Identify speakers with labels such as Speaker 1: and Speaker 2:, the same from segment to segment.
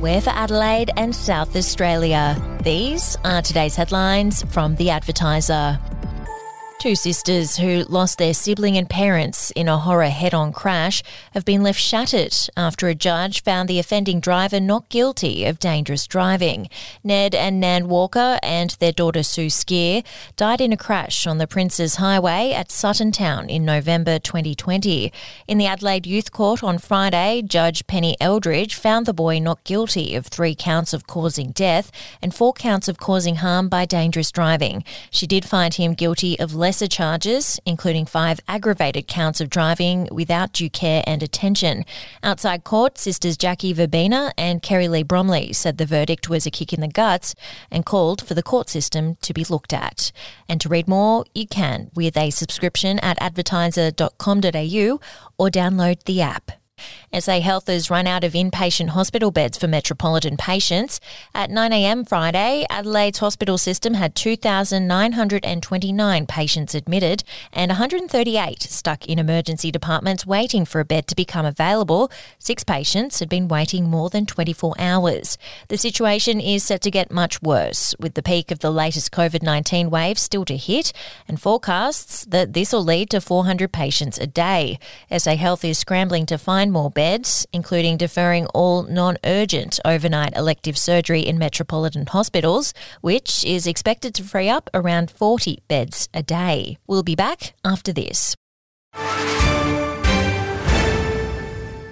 Speaker 1: We're for Adelaide and South Australia. These are today's headlines from The Advertiser. Two sisters who lost their sibling and parents in a horror head on crash have been left shattered after a judge found the offending driver not guilty of dangerous driving. Ned and Nan Walker and their daughter Sue Skier died in a crash on the Princes Highway at Suttontown in November 2020. In the Adelaide Youth Court on Friday, Judge Penny Eldridge found the boy not guilty of three counts of causing death and four counts of causing harm by dangerous driving. She did find him guilty of lesser charges, including five aggravated counts of driving without due care and attention. Outside court, sisters Jackie Verbena and Kerry Lee Bromley said the verdict was a kick in the guts and called for the court system to be looked at. And to read more, you can with a subscription at advertiser.com.au or download the app. SA Health has run out of inpatient hospital beds for metropolitan patients. At 9am Friday, Adelaide's hospital system had 2,929 patients admitted and 138 stuck in emergency departments waiting for a bed to become available. Six patients had been waiting more than 24 hours. The situation is set to get much worse, with the peak of the latest COVID 19 wave still to hit, and forecasts that this will lead to 400 patients a day. SA Health is scrambling to find more beds, including deferring all non urgent overnight elective surgery in metropolitan hospitals, which is expected to free up around 40 beds a day. We'll be back after this.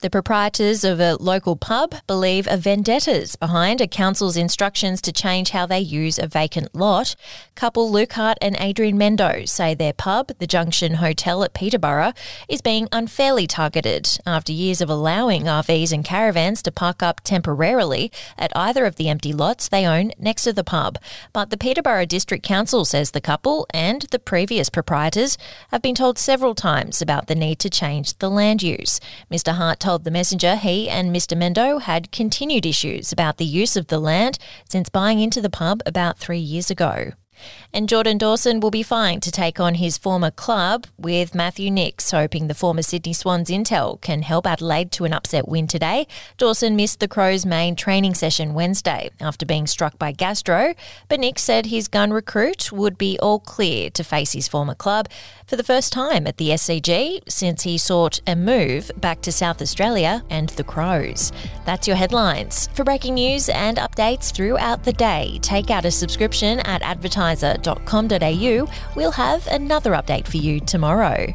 Speaker 1: The proprietors of a local pub believe a vendettas behind a council's instructions to change how they use a vacant lot. Couple Luke and Adrian Mendo say their pub, the Junction Hotel at Peterborough, is being unfairly targeted after years of allowing RVs and caravans to park up temporarily at either of the empty lots they own next to the pub. But the Peterborough District Council says the couple and the previous proprietors have been told several times about the need to change the land use. Mr. Hart told the messenger he and Mr. Mendo had continued issues about the use of the land since buying into the pub about three years ago. And Jordan Dawson will be fine to take on his former club, with Matthew Nicks hoping the former Sydney Swans intel can help Adelaide to an upset win today. Dawson missed the Crows' main training session Wednesday after being struck by gastro, but Nix said his gun recruit would be all clear to face his former club for the first time at the SCG since he sought a move back to South Australia and the Crows. That's your headlines. For breaking news and updates throughout the day, take out a subscription at advertiser.com.au. We'll have another update for you tomorrow.